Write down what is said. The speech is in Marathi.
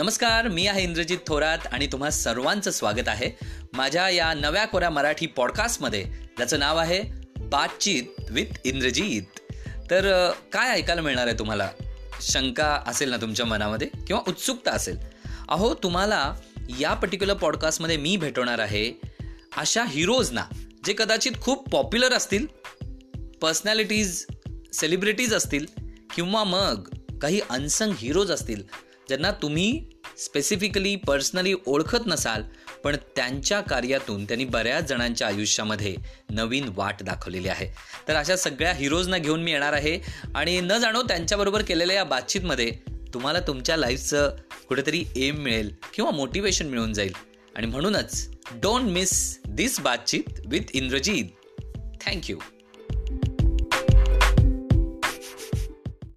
नमस्कार मी आहे इंद्रजित थोरात आणि तुम्हा सर्वांचं स्वागत आहे माझ्या या नव्या कोऱ्या मराठी पॉडकास्टमध्ये. ज्याचं नाव आहे बातचीत विथ इंद्रजीत. तर काय ऐकायला मिळणार आहे तुम्हाला? शंका असेल ना तुमच्या मनामध्ये किंवा उत्सुकता असेल? अहो तुम्हाला या पर्टिक्युलर पॉडकास्टमध्ये मी भेटवणार आहे अशा हिरोजना जे कदाचित खूप पॉप्युलर असतील पर्सनॅलिटीज सेलिब्रिटीज असतील किंवा मग काही अनसंग हिरोज असतील ज्यांना तुम्ही स्पेसिफिकली पर्सनली ओळखत नसाल पण त्यांच्या कार्यातून त्यांनी बऱ्याच जणांच्या आयुष्यामध्ये नवीन वाट दाखवलेली आहे. तर अशा सगळ्या हिरोजना घेऊन मी येणार आहे. आणि न जाणो त्यांच्याबरोबर केलेल्या या बातचीतमध्ये तुम्हाला तुमच्या लाईफचं कुठेतरी एम मिळेल किंवा मोटिवेशन मिळून जाईल. आणि म्हणूनच डोंट मिस दिस बातचीत विथ इंद्रजीत. थँक्यू